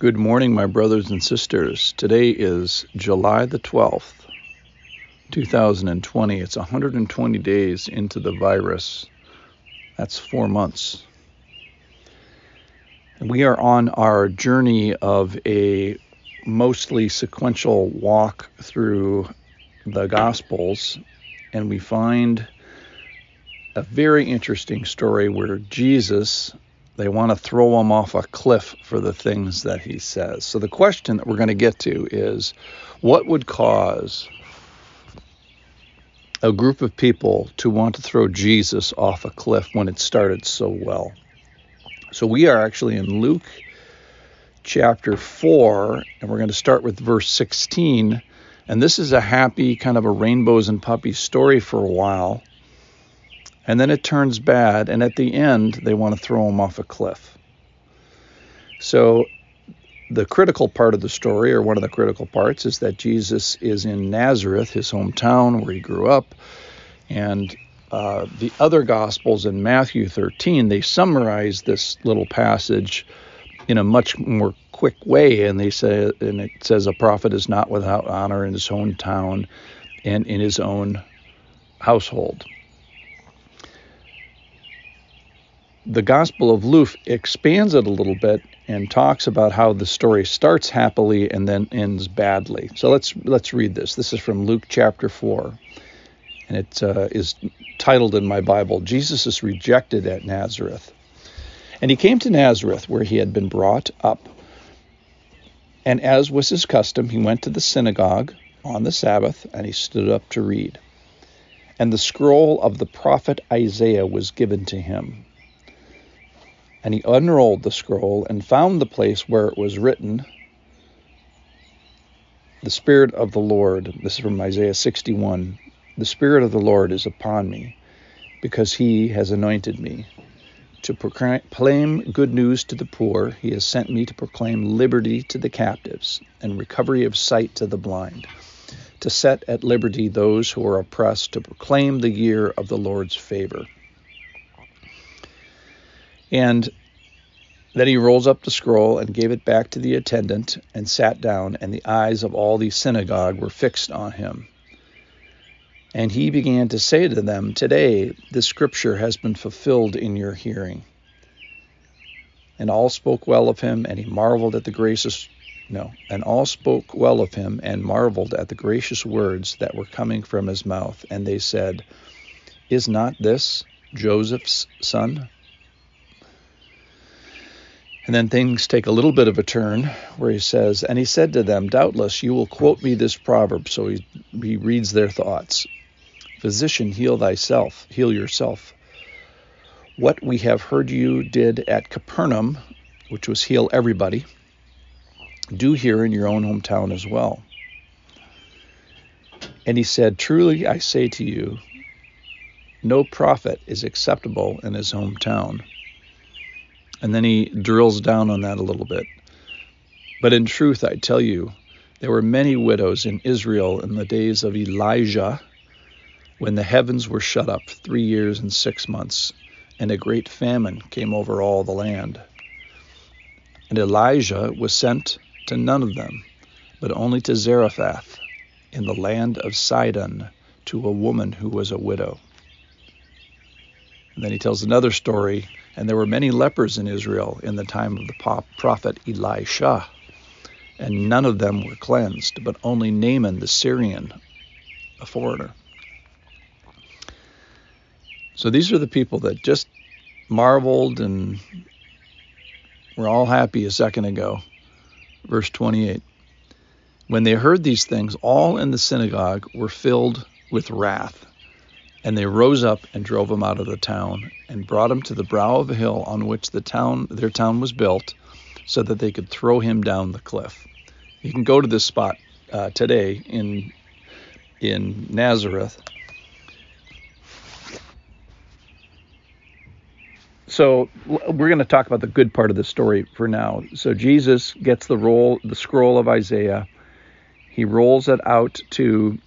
Good morning, my brothers and sisters. Today is July the 12th, 2020. It's 120 days into the virus. That's four months. We are on our journey of a mostly sequential walk through the Gospels, and we find a very interesting story where Jesus they want to throw him off a cliff for the things that he says. So the question that we're going to get to is what would cause a group of people to want to throw Jesus off a cliff when it started so well? So we are actually in Luke chapter 4, and we're going to start with verse 16. And this is a happy, kind of a rainbows and puppies story for a while and then it turns bad, and at the end, they want to throw him off a cliff. So, the critical part of the story, or one of the critical parts, is that Jesus is in Nazareth, his hometown where he grew up, and uh, the other Gospels in Matthew 13, they summarize this little passage in a much more quick way, and they say, and it says, a prophet is not without honor in his own town and in his own household. The Gospel of Luke expands it a little bit and talks about how the story starts happily and then ends badly. So let's let's read this. This is from Luke chapter four, and it uh, is titled in my Bible, "Jesus is rejected at Nazareth." And he came to Nazareth, where he had been brought up. And as was his custom, he went to the synagogue on the Sabbath, and he stood up to read. And the scroll of the prophet Isaiah was given to him. And he unrolled the scroll and found the place where it was written, The Spirit of the Lord, this is from Isaiah 61, the Spirit of the Lord is upon me, because he has anointed me to proclaim good news to the poor. He has sent me to proclaim liberty to the captives and recovery of sight to the blind, to set at liberty those who are oppressed, to proclaim the year of the Lord's favor. And then he rolls up the scroll and gave it back to the attendant and sat down, and the eyes of all the synagogue were fixed on him. And he began to say to them, Today the scripture has been fulfilled in your hearing. And all spoke well of him, and he marveled at the gracious no, and all spoke well of him and marveled at the gracious words that were coming from his mouth. And they said, Is not this Joseph's son? And then things take a little bit of a turn where he says, And he said to them, Doubtless you will quote me this proverb. So he, he reads their thoughts Physician, heal thyself, heal yourself. What we have heard you did at Capernaum, which was heal everybody, do here in your own hometown as well. And he said, Truly I say to you, no prophet is acceptable in his hometown. And then he drills down on that a little bit. But in truth, I tell you, there were many widows in Israel in the days of Elijah when the heavens were shut up three years and six months, and a great famine came over all the land. And Elijah was sent to none of them, but only to Zarephath in the land of Sidon to a woman who was a widow. And then he tells another story and there were many lepers in Israel in the time of the prophet Elisha, and none of them were cleansed, but only Naaman the Syrian, a foreigner. So these are the people that just marveled and were all happy a second ago. Verse 28. When they heard these things, all in the synagogue were filled with wrath and they rose up and drove him out of the town, and brought him to the brow of a hill on which the town their town was built, so that they could throw him down the cliff. You can go to this spot uh, today in in Nazareth. So we're going to talk about the good part of the story for now. So Jesus gets the roll, the scroll of Isaiah. He rolls it out to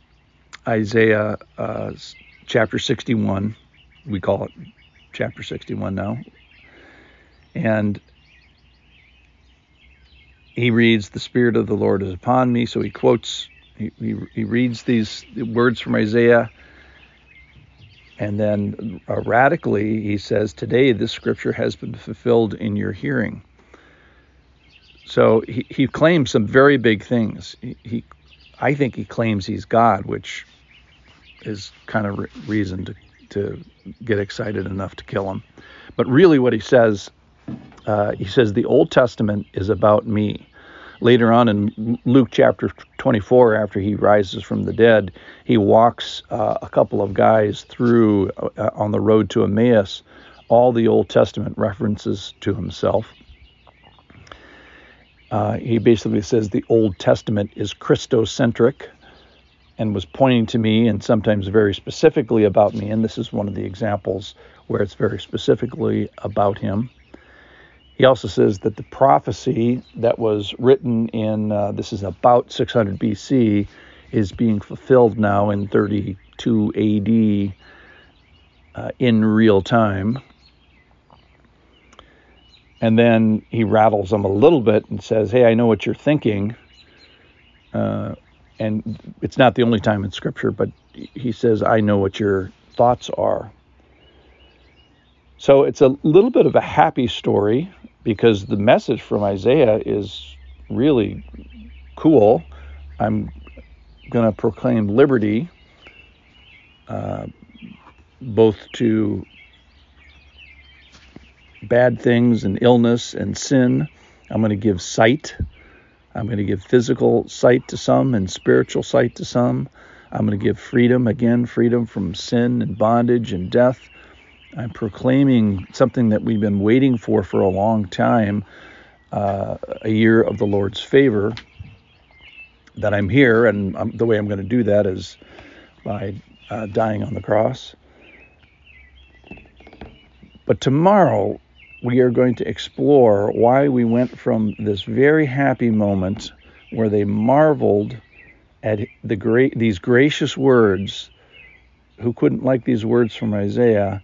Isaiah uh, chapter 61. We call it chapter 61 now. And he reads, The Spirit of the Lord is upon me. So he quotes, he, he, he reads these words from Isaiah. And then uh, radically, he says, Today this scripture has been fulfilled in your hearing. So he, he claims some very big things. He, he, I think he claims he's God, which is kind of re- reason to, to get excited enough to kill him. But really, what he says uh, he says, The Old Testament is about me. Later on in Luke chapter 24, after he rises from the dead, he walks uh, a couple of guys through uh, on the road to Emmaus, all the Old Testament references to himself. Uh, he basically says the Old Testament is Christocentric and was pointing to me and sometimes very specifically about me. And this is one of the examples where it's very specifically about him. He also says that the prophecy that was written in, uh, this is about 600 BC, is being fulfilled now in 32 AD uh, in real time. And then he rattles them a little bit and says, Hey, I know what you're thinking. Uh, and it's not the only time in Scripture, but he says, I know what your thoughts are. So it's a little bit of a happy story because the message from Isaiah is really cool. I'm going to proclaim liberty uh, both to bad things and illness and sin. I'm going to give sight. I'm going to give physical sight to some and spiritual sight to some. I'm going to give freedom, again, freedom from sin and bondage and death. I'm proclaiming something that we've been waiting for for a long time uh, a year of the Lord's favor. That I'm here, and I'm, the way I'm going to do that is by uh, dying on the cross. But tomorrow, we are going to explore why we went from this very happy moment where they marveled at the great these gracious words who couldn't like these words from Isaiah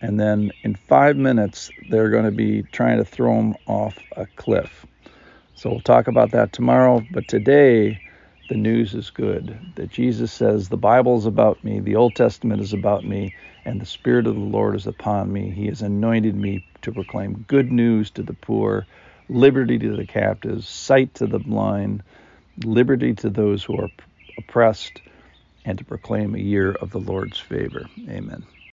and then in five minutes they're going to be trying to throw him off a cliff. So we'll talk about that tomorrow. But today, the news is good that Jesus says, The Bible is about me, the Old Testament is about me, and the Spirit of the Lord is upon me. He has anointed me to proclaim good news to the poor, liberty to the captives, sight to the blind, liberty to those who are oppressed, and to proclaim a year of the Lord's favor. Amen.